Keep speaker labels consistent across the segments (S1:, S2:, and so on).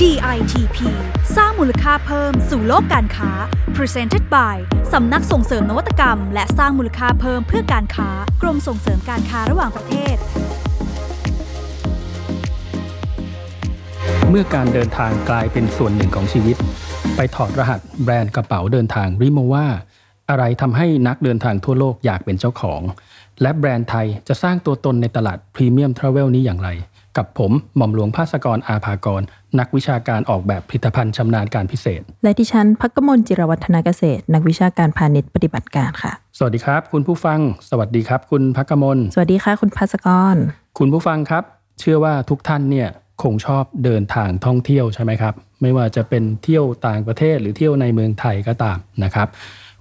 S1: DITP สร้างมูลค่าเพิ่มสู่โลกการค้า Presented by สำนักส่งเสริมนวัตกรรม และสร้างมูลค่าเพิ่มเพื่อการค้ากรมส่งเสริมการค้าระหว่างประเทศ
S2: เมื่อการเดินทางกลายเป็นส่วนหนึ่งของชีวิต ไปถอดรหัสแบรนด์กระเป๋าเดินทางริโมว่าอะไรทำให้นักเดินทางทั่วโลกอยากเป็นเจ้าของ และแบรนด์ไทยจะสร้างตัวตนในตลาดพรีเมียมทราเวลนี้อย่างไร กับผมหม่อมหลวงภาสกรอาภากร นักวิชาการออกแบบผลิตภัณฑ์ชำนาญการพิเศษ
S3: และดิฉันพักกมลจิรวัฒนาเกษตร นักวิชาการพาณิชย์ปฏิบัติการค่ะ
S2: สวัสดีครับ คุณผู้ฟัง สวัสดีครับ คุณพักกมล
S3: สวัสดีค่ะ คุณภาสกร
S2: คุณผู้ฟังครับ เชื่อว่าทุกท่านเนี่ยคงชอบเดินทางท่องเที่ยวใช่ไหมครับ ไม่ว่าจะเป็นเที่ยวต่างประเทศหรือเที่ยวในเมืองไทยก็ตามนะครับ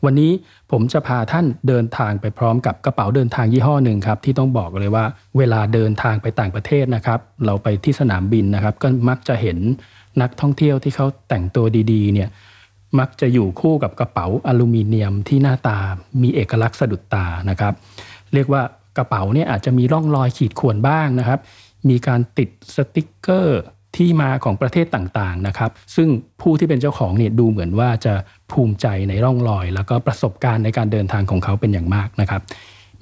S2: วันนี้ผมจะพาท่านเดินทางไปพร้อมกับกระเป๋าเดินทางยี่ห้อหนึ่งครับที่ต้องบอกเลยว่า เวลาเดินทางไปต่างประเทศนะครับ เราไปที่สนามบินนะครับ ก็มักจะเห็นนักท่องเที่ยวที่เขาแต่งตัวดีๆเนี่ยมักจะอยู่คู่กับกระเป๋าอลูมิเนียมที่หน้าตามีเอกลักษณ์สะดุดตานะครับ เรียกว่ากระเป๋าเนี่ยอาจจะมีร่องรอยขีดข่วนบ้างนะครับ มีการติดสติกเกอร์ ที่มาของประเทศต่างๆนะครับซึ่งผู้ที่เป็นเจ้าของเนี่ยดูเหมือนว่าจะภูมิใจในร่องรอย แล้วก็ประสบการณ์ในการเดินทางของเขาเป็นอย่างมากนะครับ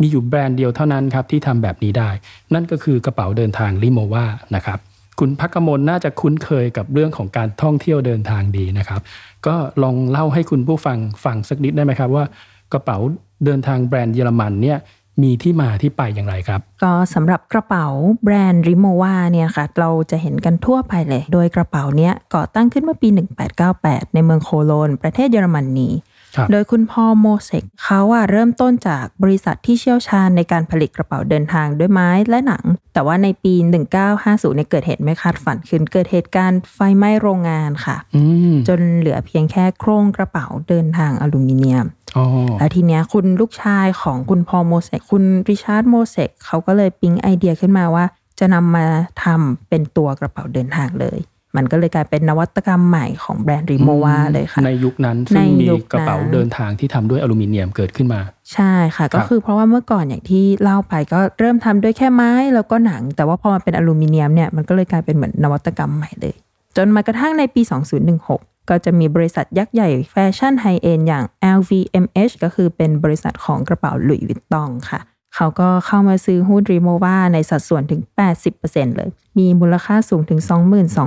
S2: มีอยู่แบรนด์เดียวเท่านั้นครับที่ทำแบบนี้ได้ นั่นก็คือกระเป๋าเดินทางลิโมวานะครับคุณพักกมลน่าจะคุ้นเคยกับเรื่องของการท่องเที่ยวเดินทางดีนะครับ ก็ลองเล่าให้คุณผู้ฟังฟังสักนิดได้ไหมครับว่ากระเป๋าเดินทางแบรนด์เยอรมันเนี่ย มีที่มาที่ไปอย่างไรครับ
S3: ก็สำหรับกระเป๋าแบรนด์ริโมวาเนี่ยค่ะเราจะเห็นกันทั่วไปเลย โดยกระเป๋าเนี้ยก่อตั้งขึ้นเมื่อปี 1898 ในเมืองโคโลน ประเทศเยอรมนนี
S2: ครับ
S3: โดยคุณ Paul Morszeck เขาอะเริ่มต้นจากบริษัทที่เชี่ยวชาญในการผลิตกระเป๋าเดินทางด้วยไม้และหนัง แต่ว่าในปี 1950เนี่ยเกิดเหตุไม่คาดฝันขึ้นเกิดเหตุการณ์ไฟไหม้โรงงานค่ะ
S2: อืม
S3: จนเหลือเพียงแค่โครงกระเป๋าเดินทางอลูมิเนียม
S2: อ๋อ
S3: แล้วทีเนี้ยคุณลูกชายของคุณ Paul Morszeck คุณ Richard Morszeck เขาก็เลยปิ๊งไอเดียขึ้นมาว่า จะนำมาทำเป็นตัวกระเป๋าเดินทางเลย มันก็เลยกลายเป็นนวัตกรรมใหม่ของแบรนด์ RIMOWAเลยค่ะ
S2: ในยุคนั้นซึ่ง
S3: ใน
S2: มี
S3: ยุคนั้น
S2: กระเป๋าเดินทางที่ทำด้วยอลูมิเนียมเกิดขึ้นมา
S3: ใช่ค่ะ ก็คือเพราะว่าเมื่อก่อนอย่างที่เล่าไปก็เริ่มทำด้วยแค่ไม้แล้วก็หนัง แต่ว่าพอมาเป็นอลูมิเนียมเนี่ยมันก็เลยกลายเป็นเหมือนนวัตกรรมใหม่เลย จนมากระทั่งในปี 2016 ก็จะมีบริษัทยักษ์ใหญ่แฟชั่น high-end อย่าง LVMH ก็คือเป็นบริษัทของกระเป๋า Louis Vuitton ค่ะ เขาก็เข้ามาซื้อหุ้น RIMOWA ในสัดส่วนถึง 80%เลย มีมูลค่าสูงถึง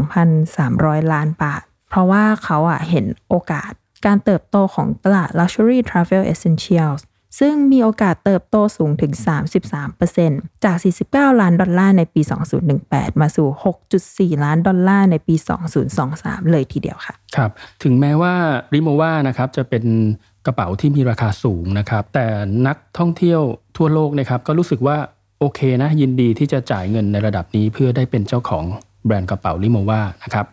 S3: 22,300 ล้านบาท เพราะว่าเขาอะเห็นโอกาสการเติบโตของตลาด Luxury Travel Essentials ซึ่งมีโอกาสเติบโตสูงถึง 33%จาก 49 ล้านดอลลาร์ในปี 2018 มาสู่ 6.4 ล้านดอลลาร์ในปี 2023 เลยทีเดียวค่ะ
S2: ครับ ถึงแม้ว่าริโมวานะครับจะเป็นกระเป๋าที่มีราคาสูงนะครับ แต่นักท่องเที่ยวทั่วโลกนะครับก็รู้สึกว่าโอเคนะ ยินดีที่จะจ่ายเงินในระดับนี้เพื่อได้เป็นเจ้าของแบรนด์กระเป๋าริโมวานะครับ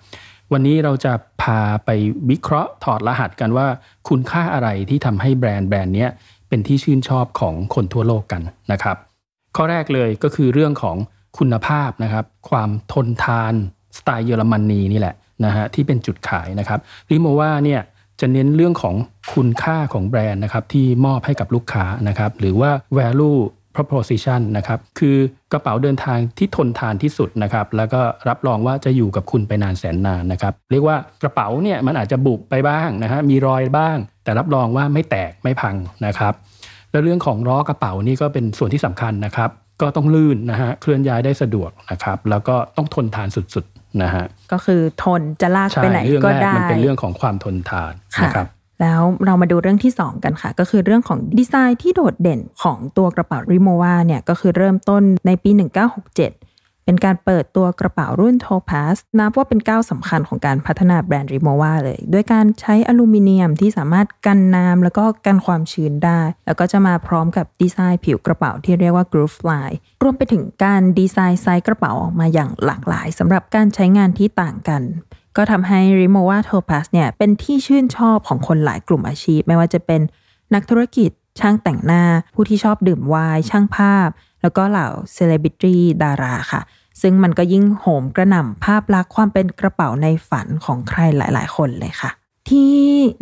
S2: วันนี้เราจะพาไปวิเคราะห์ถอดรหัสกันว่า คุณค่าอะไรที่ทำให้แบรนด์แบรนด์เนี้ย เป็นที่ชื่นชอบของคนทั่วโลกกันนะครับ ข้อแรกเลยก็คือเรื่องของคุณภาพนะครับ ความทนทานสไตล์เยอรมนีนี่แหละนะฮะที่เป็นจุดขายนะครับริโมว่าเนี่ยจะเน้นเรื่องของคุณค่าของแบรนด์นะครับที่มอบให้กับลูกค้านะครับหรือว่า value proposition นะครับคือกระเป๋าเดินทางที่ทนทานที่สุดนะครับแล้วก็รับรองว่าจะอยู่กับคุณไปนานแสนนานนะครับเรียกว่ากระเป๋าเนี่ยมันอาจจะบุบไปบ้างนะฮะมีรอยบ้าง แต่รับรองว่าไม่แตกไม่พังนะครับแล้วเรื่องของล้อกระเป๋านี่ก็เป็นส่วนที่สำคัญนะครับก็ต้องลื่นนะฮะเคลื่อนย้ายได้สะดวกนะครับแล้วก็ต้องทนทานสุดๆนะฮะ
S3: ก็คือทนจะลาก
S2: ใช่
S3: ไปไหน
S2: เรื่อง
S3: ก็
S2: แรก
S3: ได้
S2: มันเป็นเรื่องของความทนทาน
S3: ค่ะ
S2: นะครับ
S3: แล้วเรามาดูเรื่องที่ 2 กันค่ะ ก็คือเรื่องของดีไซน์ที่โดดเด่นของตัวกระเป๋าริโมวาเนี่ย ก็คือเริ่มต้นในปี 1967 เป็นการเปิดตัวกระเป๋ารุ่นโทพาสนับว่าเป็นก้าวสำคัญของการพัฒนาแบรนด์ริโมวาเลย ด้วยการใช้อลูมิเนียมที่สามารถกันน้ำแล้วก็กันความชื้นได้ แล้วก็จะมาพร้อมกับดีไซน์ผิวกระเป๋าที่เรียกว่า groove line รวมไปถึงการดีไซน์ไซส์กระเป๋าออกมาอย่างหลากหลายสำหรับการใช้งานที่ต่างกัน ก็ทำให้ r i m o v a Topaz เนี่ยเป็นที่ชื่นชอบของคนหลายกลุ่มอาชีพ ไม่ว่าจะเป็นนักธุรกิจช่างแต่งหน้า ผู้ที่ชอบดื่มไวน์ช่างภาพ แล้วก็เหล่าเซเลบริตี้ดาราค่ะ ซึ่งมันก็ยิ่งโหมกระหน่ำภาพลักษณ์ความเป็นกระเป๋าในฝันของใครหลาย ๆ คนเลยค่ะ ที่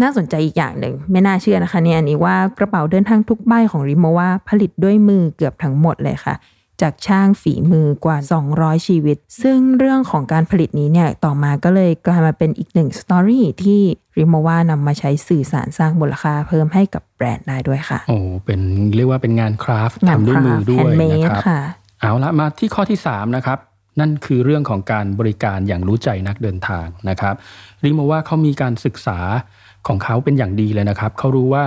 S3: น่าสนใจอีกอย่างหนึ่งไม่น่าเชื่อนะคะเนี่ยอันนี้ว่ากระเป๋าเดินทางทุกใบของ RIMOWA ผลิตด้วยมือเกือบทั้งหมดเลยค่ะ จากช่างฝีมือกว่า 200 ชีวิต ซึ่งเรื่องของการผลิตนี้เนี่ย ต่อมาก็เลยกลายมาเป็นอีกหนึ่งสตอรี่ที่ริโมว่านำมาใช้สื่อสารสร้างมูลค่าเพิ่มให้กับแบรนด์ได้ด้วยค่ะ
S2: โอ้เป็นเรียกว่าเป็นงานคราฟต์
S3: งาน
S2: ทำด้วยมือ
S3: craft
S2: ด้วย
S3: handmade
S2: นะครับ
S3: ค่ะ
S2: เอาละมาที่ข้อที่ 3 นะครับ นั่นคือเรื่องของการบริการอย่างรู้ใจนักเดินทางนะครับริโมว่าเขามีการศึกษาของเขาเป็นอย่างดีเลยนะครับเขารู้ว่า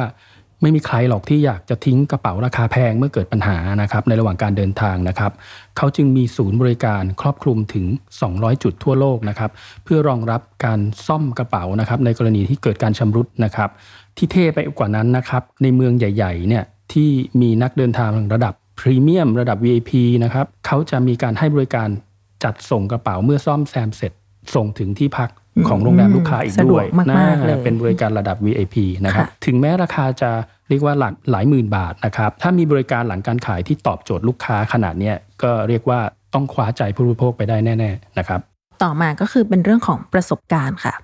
S2: ไม่มีใครหรอกที่อยากจะทิ้งกระเป๋าราคาแพงเมื่อเกิดปัญหานะครับในระหว่างการเดินทางนะครับเขาจึงมีศูนย์บริการครอบคลุมถึง 200 จุดทั่วโลกนะครับเพื่อรองรับการซ่อมกระเป๋านะครับในกรณีที่เกิดการชำรุดนะครับที่เท่ไปกว่านั้นนะครับในเมืองใหญ่ๆเนี่ยที่มีนักเดินทางระดับพรีเมียมระดับ VIP นะครับเขาจะมีการให้บริการจัดส่งกระเป๋าเมื่อซ่อมแซมเสร็จส่งถึงที่พัก ของโรงแรมลูกค้าอีก
S3: สะด
S2: ด้
S3: ว
S2: ว
S3: ก
S2: ย
S3: มากๆเลย
S2: เป็นบริการระดับ VIP นะครับ
S3: ค่ะ
S2: ถึงแม้ราคาจะเรียกว่าหลักหลายหมื่นบาทนะครับ ถ้ามีบริการหลังการขายที่ตอบโจทย์ลูกค้าขนาดเนี้ยก็เรียกว่าต้องคว้าใจผู้บริโภคไปได้แน่ๆนะครับ
S3: ต่อมาก็คือเป็นเรื่องของประสบการณ์ค่ะ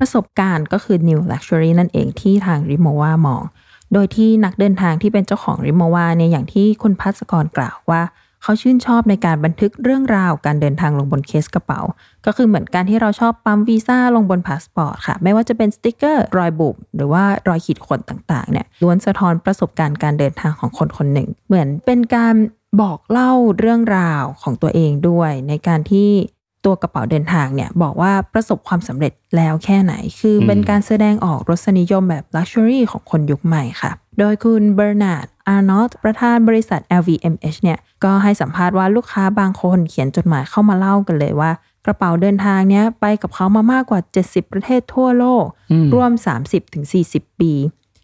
S3: ประสบการณ์ก็คือ New Luxury นั่นเองที่ทางริโมวามอง โดยที่นักเดินทางที่เป็นเจ้าของริโมวาเนี่ยอย่างที่คุณพัสกรกล่าวว่า เขาชื่นชอบในการบันทึกเรื่องราวการเดินทางลงบนเคสกระเป๋า ก็คือเหมือนการที่เราชอบปั๊มวีซ่าลงบนพาสปอร์ตค่ะ ไม่ว่าจะเป็นสติกเกอร์รอยบุบหรือว่ารอยขีดข่วนต่างๆเนี่ยล้วนสะท้อนประสบการณ์การเดินทางของคนคนหนึ่ง เหมือนเป็นการบอกเล่าเรื่องราวของตัวเองด้วย ในการที่ตัวกระเป๋าเดินทางเนี่ยบอกว่าประสบความสำเร็จแล้วแค่ไหน คือเป็นการแสดงออกรสนิยมแบบ luxury ของคนยุคใหม่ค่ะ โดยคุณ Bernard Arnault ประธานบริษัท LVMH เนี่ย ก็ให้สัมภาษณ์ว่าลูกค้าบางคนเขียนจดหมายเข้ามาเล่ากันเลยว่า กระเป๋าเดินทางเนี้ยไปกับเขามามากกว่า 70 ประเทศทั่วโลก
S2: อืม
S3: รวม 30-40 ปี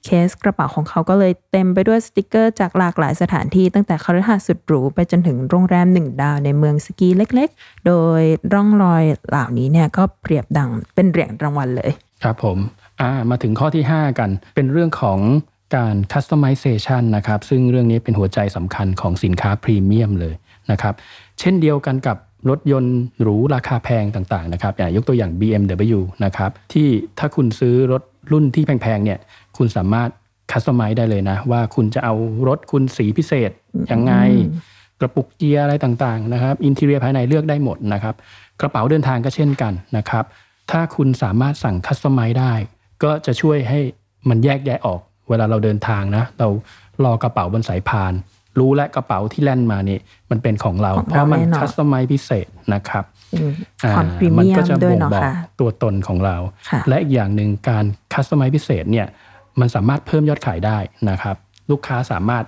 S3: เคสกระเป๋าของเขาก็เลยเต็มไปด้วยสติกเกอร์จากหลากหลายสถานที่ตั้งแต่คฤหาสน์สุดหรูไปจนถึงโรงแรมหนึ่งดาวในเมืองสกีเล็กๆ โดยร่องรอยเหล่านี้เนี่ยก็เปรียบดังเป็นเหรียญรางวัลเลย
S2: ครับผม อ่ามาถึงข้อที่ 5 กัน เป็นเรื่องของ การ customization นะครับ ซึ่งเรื่องนี้เป็นหัวใจสำคัญของสินค้าพรีเมียมเลยนะครับ เช่นเดียวกันกับรถยนต์หรูราคาแพงต่างๆนะครับอย่างยกตัวอย่าง BMW นะครับ ที่ถ้าคุณซื้อรถรุ่นที่แพงๆเนี่ย คุณสามารถ customize ได้เลยนะ ว่าคุณจะเอารถคุณสีพิเศษยังไง กระปุกเกียร์อะไรต่างๆนะครับ interior ภายในเลือกได้หมดนะครับ กระเป๋าเดินทางก็เช่นกันนะครับ ถ้าคุณสามารถสั่ง customize ได้ ก็จะช่วยให้มันแยกแยะออก เวลาเราเดินทางนะ เรารอกระเป๋าบนสายพาน รู้ละกระเป๋าที่แล่นมานี่มันเป็นของเรา
S3: ของเรา
S2: เพราะมัน
S3: แน่นอน
S2: customize พิเศษนะครับ
S3: เป็นความพรี
S2: มั
S3: เมีย
S2: ก็
S3: ม
S2: จะ
S3: ด้วย
S2: บ่ง
S3: เนาะ
S2: บอก
S3: ค่ะ
S2: ตัวตนของเรา
S3: ค่ะ
S2: และอีกอย่างหนึ่งการ customize พิเศษเนี่ยมันสามารถเพิ่มยอดขายได้นะครับ ลูกค้าสามารถ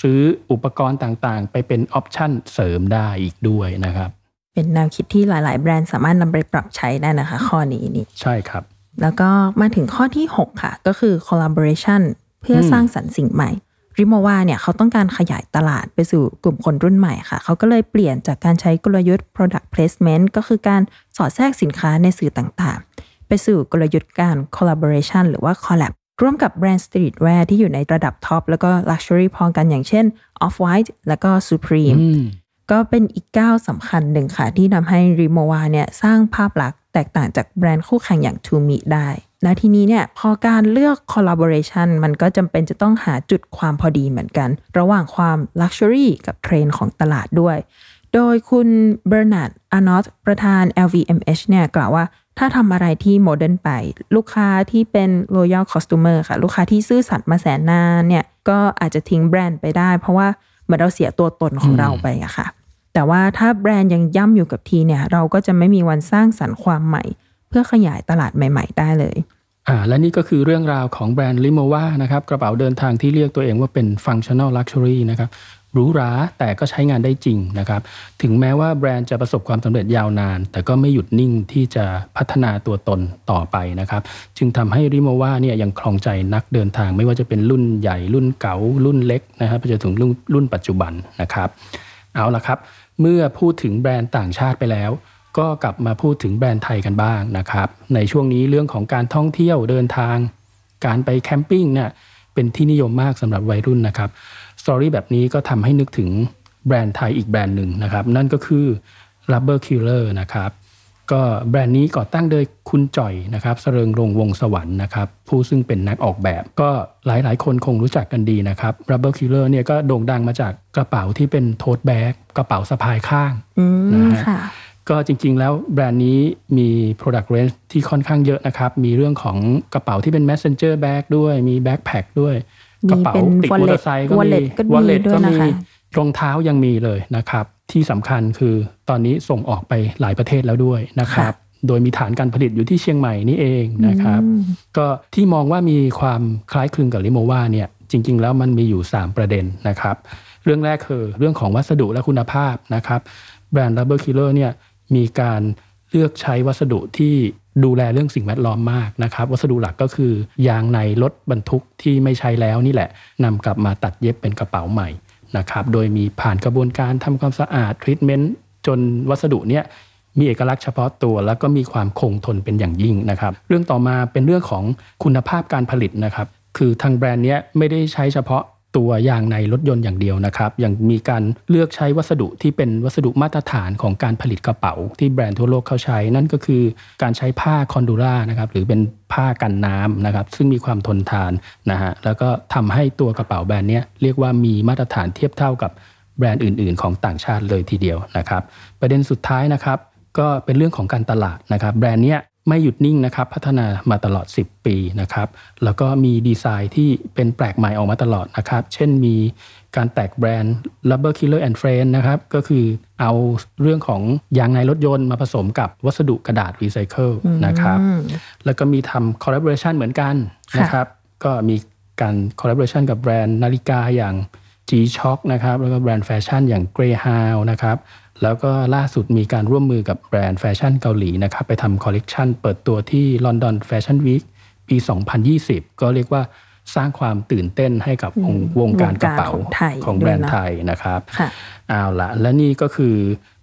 S2: ซื้ออุปกรณ์ต่างๆ ไปเป็น option เสริมได้อีกด้วยนะครับ
S3: เป็นแนวคิดที่หลาย ๆ แบรนด์สามารถนำไปปรับใช้ได้นะคะ ข้อนี้นี่
S2: ใช่ครับ
S3: แล้วก็มาถึงข้อที่ 6 ค่ะ ก็คือ collaboration เพื่ออ
S2: ม
S3: สร้างสรรค์สิ่งใหม่ RIMOWA เนี่ยเขาต้องการขยายตลาดไปสู่กลุ่มคนรุ่นใหม่ค่ะ เขาก็เลยเปลี่ยนจากการใช้กลยุทธ์ product placement ก็คือการสอดแทรกสินค้าในสื่อต่างๆ ไปสู่กลยุทธ์การ collaboration หรือว่า collab ร่วมกับแบรนด์ streetwear ที่อยู่ในระดับ top แล้วก็ luxury พอกันอย่างเช่น Off-White แล้วก็ Supreme
S2: อืม
S3: ก็เป็นอีกก้าวสำคัญหนึ่งค่ะ ที่ทำให้ RIMOWA เนี่ยสร้างภาพลักษณ์ แตกต่างจากแบรนด์คู่แข่งอย่าง t ูมิได้แล้วทีนี้เนี่ยพอการเลือก collaboration มันก็จำเป็นจะต้องหาจุดความพอดีเหมือนกัน ระหว่างความ luxury กับเทรนด์ของตลาดด้วย โดยคุณ Bernard Arnault ประธาน LVMH เนี่ยกล่าวว่าถ้าทำอะไรที่ modern ไป ลูกค้าที่เป็น loyal customer ค่ะ ลูกค้าที่ซื่อสัตย์มาแสนนานเนี่ย ก็อาจจะทิ้งแบรนด์ไปได้ เพราะว่าเหมือนเราเสียตัวตนของเราไปอะค่ะ แต่ว่าถ้าแบรนด์ยังย่ำอยู่กับที่เนี่ย เราก็จะไม่มีวันสร้างสรรค์ความใหม่ เพื่อขยายตลาดใหม่ ๆ ได้เลย
S2: อ่าและนี่ก็คือเรื่องราวของแบรนด์ลิโมวานะครับกระเป๋าเดินทางที่เรียกตัวเองว่าเป็น functional luxury นะครับหรูหราแต่ก็ใช้งานได้จริงนะครับ ถึงแม้ว่าแบรนด์จะประสบความสำเร็จยาวนาน แต่ก็ไม่หยุดนิ่งที่จะพัฒนาตัวตนต่อไปนะครับ จึงทำให้ริโมวาเนี่ยยังครองใจนักเดินทาง ไม่ว่าจะเป็นรุ่นใหญ่รุ่นเก๋ารุ่นเล็กนะครับไปจนถึงรุ่นรุ่นปัจจุบันนะครับ เอาละครับ เมื่อพูดถึงแบรนด์ต่างชาติไปแล้ว ก็กลับมาพูดถึงแบรนด์ไทยกันบ้างนะครับ ในช่วงนี้เรื่องของการท่องเที่ยวเดินทาง การไป camping เนี่ยเป็นที่นิยมมากสำหรับวัยรุ่นนะครับ story แบบนี้ก็ทำให้นึกถึงแบรนด์ไทยอีกแบรนด์หนึ่งนะครับ นั่นก็คือ Rubber Killer นะครับ ก็แบรนด์นี้ก่อตั้งโดยคุณจ่อยนะครับสเริงรงค์ วงษ์สวรรค์นะครับผู้ซึ่งเป็นนักออกแบบ ก็หลายๆ คนคงรู้จักกันดีนะครับ Rubber Killer เนี่ยก็โด่งดังมาจากกระเป๋าที่เป็น tote bag กระเป๋าสะพายข้าง
S3: อืม
S2: นะฮะ
S3: ค่ะ
S2: ก็จริงๆ แล้วแบรนด์นี้มี product range ที่ค่อนข้างเยอะนะครับ มีเรื่องของกระเป๋าที่เป็น messenger bag ด้วย มี backpack ด้วย
S3: มี
S2: กระเป๋า
S3: เป็น
S2: ติด
S3: wallet
S2: มอเตอร์ไซค์ก็มี
S3: wallet ก็มี
S2: wallet
S3: ด้วย
S2: ก็
S3: นะ
S2: มี
S3: คะ
S2: รองเท้ายังมีเลยนะครับ ที่สำคัญคือตอนนี้ส่งออกไปหลายประเทศแล้วด้วยนะครับ โดยมีฐานการผลิตอยู่ที่เชียงใหม่นี่เองนะครับ
S3: อืม
S2: ก็ที่มองว่ามีความคล้ายคลึงกับลิโมวาเนี่ยจริง ๆ แล้วมันมีอยู่ 3 ประเด็นนะครับ เรื่องแรกคือเรื่องของวัสดุและคุณภาพนะครับแบรนด์ Rubber Killer เนี่ยมีการเลือกใช้วัสดุที่ดูแลเรื่องสิ่งแวดล้อมมากนะครับ วัสดุหลักก็คือยางในรถบรรทุกที่ไม่ใช้แล้วนี่แหละนำกลับมาตัดเย็บเป็นกระเป๋าใหม่ นะครับโดยมีผ่านกระบวนการทำความสะอาดทรีตเมนต์จนวัสดุเนี่ยมีเอกลักษณ์เฉพาะตัว แล้วก็มีความคงทนเป็นอย่างยิ่งนะครับ เรื่องต่อมาเป็นเรื่องของคุณภาพการผลิตนะครับ คือทางแบรนด์เนี้ยไม่ได้ใช้เฉพาะ ตัวยางในรถยนต์อย่างเดียวนะครับยังมีการเลือกใช้วัสดุที่เป็นวัสดุมาตรฐานของการผลิตกระเป๋า ที่แบรนด์ทั่วโลกเขาใช้ นั่นก็คือการใช้ผ้าคอนดูล่านะครับหรือเป็นผ้ากันน้ำนะครับซึ่งมีความทนทานนะฮะแล้วก็ทำให้ตัวกระเป๋าแบรนด์เนี้ยเรียกว่ามีมาตรฐานเทียบเท่ากับแบรนด์อื่น ๆ ของต่างชาติเลยทีเดียวนะครับประเด็นสุดท้ายนะครับก็เป็นเรื่องของการตลาดนะครับแบรนด์เนี้ย ไม่หยุดนิ่งนะครับ พัฒนามาตลอด 10 ปีนะครับ แล้วก็มีดีไซน์ที่เป็นแปลกใหม่ออกมาตลอดนะครับ เช่นมีการแตกแบรนด์ Rubber Killer and Friends นะครับ ก็คือเอาเรื่องของยางในรถยนต์มาผสมกับวัสดุกระดาษรีไซเคิลนะครับ
S3: อืม
S2: แล้วก็มีทำ collaboration เหมือนกัน
S3: ค่ะ
S2: นะครับ ก็มีการ collaboration กับแบรนด์นาฬิกาอย่าง G-Shock นะครับ แล้วก็แบรนด์แฟชั่นอย่าง Greyhound นะครับ แล้วก็ล่าสุดมีการร่วมมือกับแบรนด์แฟชั่นเกาหลีนะครับไปทำคอลเลกชันเปิดตัวที่ London Fashion Week ปี 2020 ก็เรียกว่าสร้างความตื่นเต้นให้กับวงวงการกระเป๋า
S3: วงการของไทย
S2: ของแบรน
S3: ด์ไทยด้วย
S2: ด์
S3: เนอะ
S2: นะครับ
S3: ค่ะ
S2: เอาละและนี่ก็คือ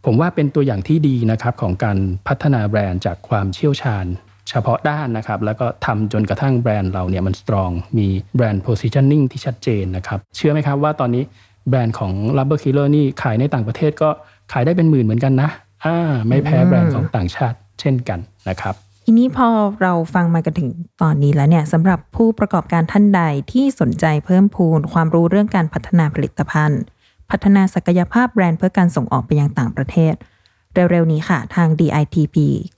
S2: ผมว่าเป็นตัวอย่างที่ดีนะครับของการพัฒนาแบรนด์จากความเชี่ยวชาญ เฉพาะด้านนะครับ แล้วก็ทำจนกระทั่งแบรนด์เราเนี่ยมัน strong มีแบรนด์ positioning ที่ชัดเจนนะครับ เชื่อไหมครับว่าตอนนี้ แบรนด์ของ Rubber Killer นี่ขายในต่างประเทศก็ขายได้เป็นหมื่นเหมือนกันนะอ่าไม่แพ้แบรนด์ของต่างชาติเช่นกันนะครับ
S3: ทีนี้พอเราฟังมากันถึงตอนนี้แล้วเนี่ยสำหรับผู้ประกอบการท่านใดที่สนใจเพิ่มพูนความรู้เรื่องการพัฒนาผลิตภัณฑ์ พัฒนาศักยภาพแบรนด์เพื่อการส่งออกไปยังต่างประเทศ เร็วๆนี้ค่ะ ทาง DITP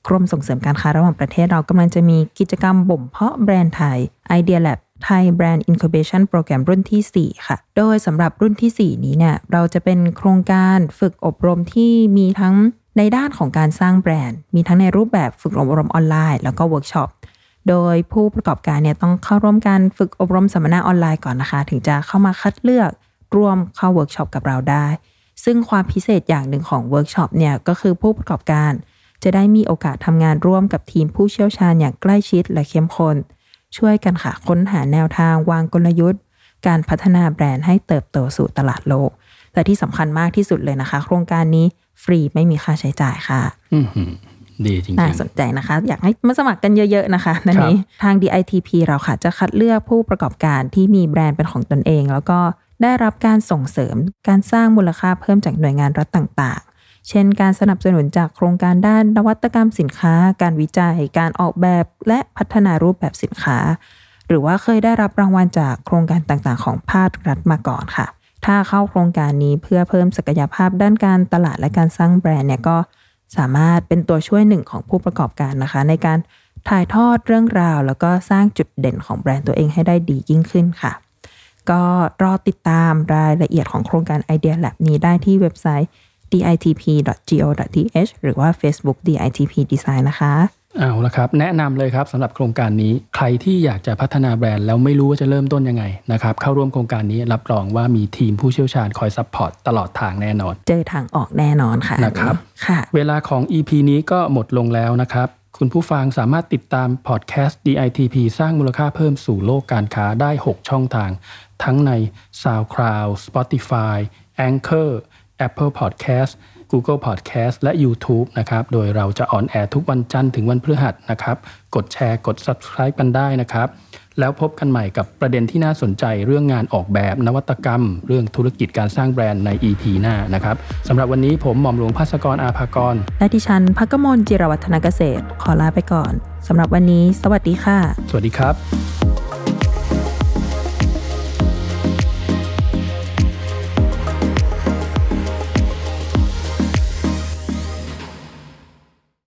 S3: กรมส่งเสริมการค้าระหว่างประเทศเรากำลังจะมีกิจกรรมบ่มเพาะแบรนด์ไทย Idea Lab Thai Brand Incubation Program รุ่นที่ 4 ค่ะ โดยสำหรับรุ่นที่ 4 นี้เนี่ย เราจะเป็นโครงการฝึกอบรมที่มีทั้งในด้านของการสร้างแบรนด์ มีทั้งในรูปแบบฝึกอบรมออนไลน์ แล้วก็เวิร์กช็อป โดยผู้ประกอบการเนี่ยต้องเข้าร่วมการฝึกอบรมสัมมนาออนไลน์ก่อนนะคะ ถึงจะเข้ามาคัดเลือกร่วมเข้าเวิร์กช็อปกับเราได้ ซึ่งความพิเศษอย่างหนึ่งของเวิร์กช็อปเนี่ยก็คือผู้ประกอบการ จะได้มีโอกาสทำงานร่วมกับทีมผู้เชี่ยวชาญอย่างใกล้ชิดและเข้มข้น ช่วยกันค่ะค้นหาแนวทางวางกลยุทธ์ การพัฒนาแบรนด์ให้เติบโตสู่ตลาดโลกและที่สำคัญมากที่สุดเลยนะคะ โครงการนี้ฟรีไม่มีค่าใช้จ่ายค่ะ
S2: อื้อหือดีจริง
S3: น่า
S2: ๆ
S3: สนใจนะคะ อยากให้มาสมัครกันเยอะ ๆ นะคะนันนี้ทาง DITP เราค่ะ จะคัดเลือกผู้ประกอบการที่มีแบรนด์เป็นของตนเอง แล้วก็ได้รับการส่งเสริมการสร้างมูลค่าเพิ่มจากหน่วยงานรัฐต่างๆ เช่น การสนับสนุนจากโครงการด้านนวัตกรรมสินค้า การวิจัย การออกแบบและพัฒนารูปแบบสินค้า หรือว่าเคยได้รับรางวัลจากโครงการต่างๆ ของภาครัฐมาก่อนค่ะ ถ้าเข้าโครงการนี้เพื่อเพิ่มศักยภาพด้านการตลาดและการสร้างแบรนด์เนี่ยก็สามารถเป็นตัวช่วยหนึ่งของผู้ประกอบการนะคะ ในการถ่ายทอดเรื่องราว แล้วก็สร้างจุดเด่นของแบรนด์ตัวเองให้ได้ดียิ่งขึ้นค่ะ ก็รอติดตามรายละเอียดของโครงการ Idea Lab นี้ได้ที่เว็บไซต์ ditp.go.th หรือว่า Facebook DITP Design นะคะ
S2: เอาละครับ แนะนำเลยครับสำหรับโครงการนี้ใครที่อยากจะพัฒนาแบรนด์แล้วไม่รู้ว่าจะเริ่มต้นยังไงนะครับเข้าร่วมโครงการนี้รับรองว่ามีทีมผู้เชี่ยวชาญคอย support ตลอดทางแน่นอน
S3: เจอทางออกแน่นอนค่ะ
S2: นะครับ
S3: ค่ะ
S2: เวลาของ EP นี้ก็หมดลงแล้วนะครับคุณผู้ฟังสามารถติดตามพอดแคสต์ DITP สร้างมูลค่าเพิ่มสู่โลกการค้าได้ 6 ช่องทาง ทั้งใน SoundCloud Spotify Anchor Apple Podcast Google Podcast และ YouTube นะครับ โดยเราจะออนแอร์ทุกวันจันทร์ถึงวันพฤหัสนะครับ กดแชร์ กด Subscribe กันได้นะครับ แล้วพบกันใหม่กับประเด็นที่น่าสนใจเรื่องงานออกแบบนวัตกรรม เรื่องธุรกิจการสร้างแบรนด์ใน EP หน้านะครับสำหรับวันนี้ผมหม่อมหลวงภัสกรอาภากร
S3: และดิฉันพักกมลจิรวัฒนเกษตร ขอลาไปก่อนสำหรับวันนี้ สวัสดีค่ะ
S2: สวัสดีครับ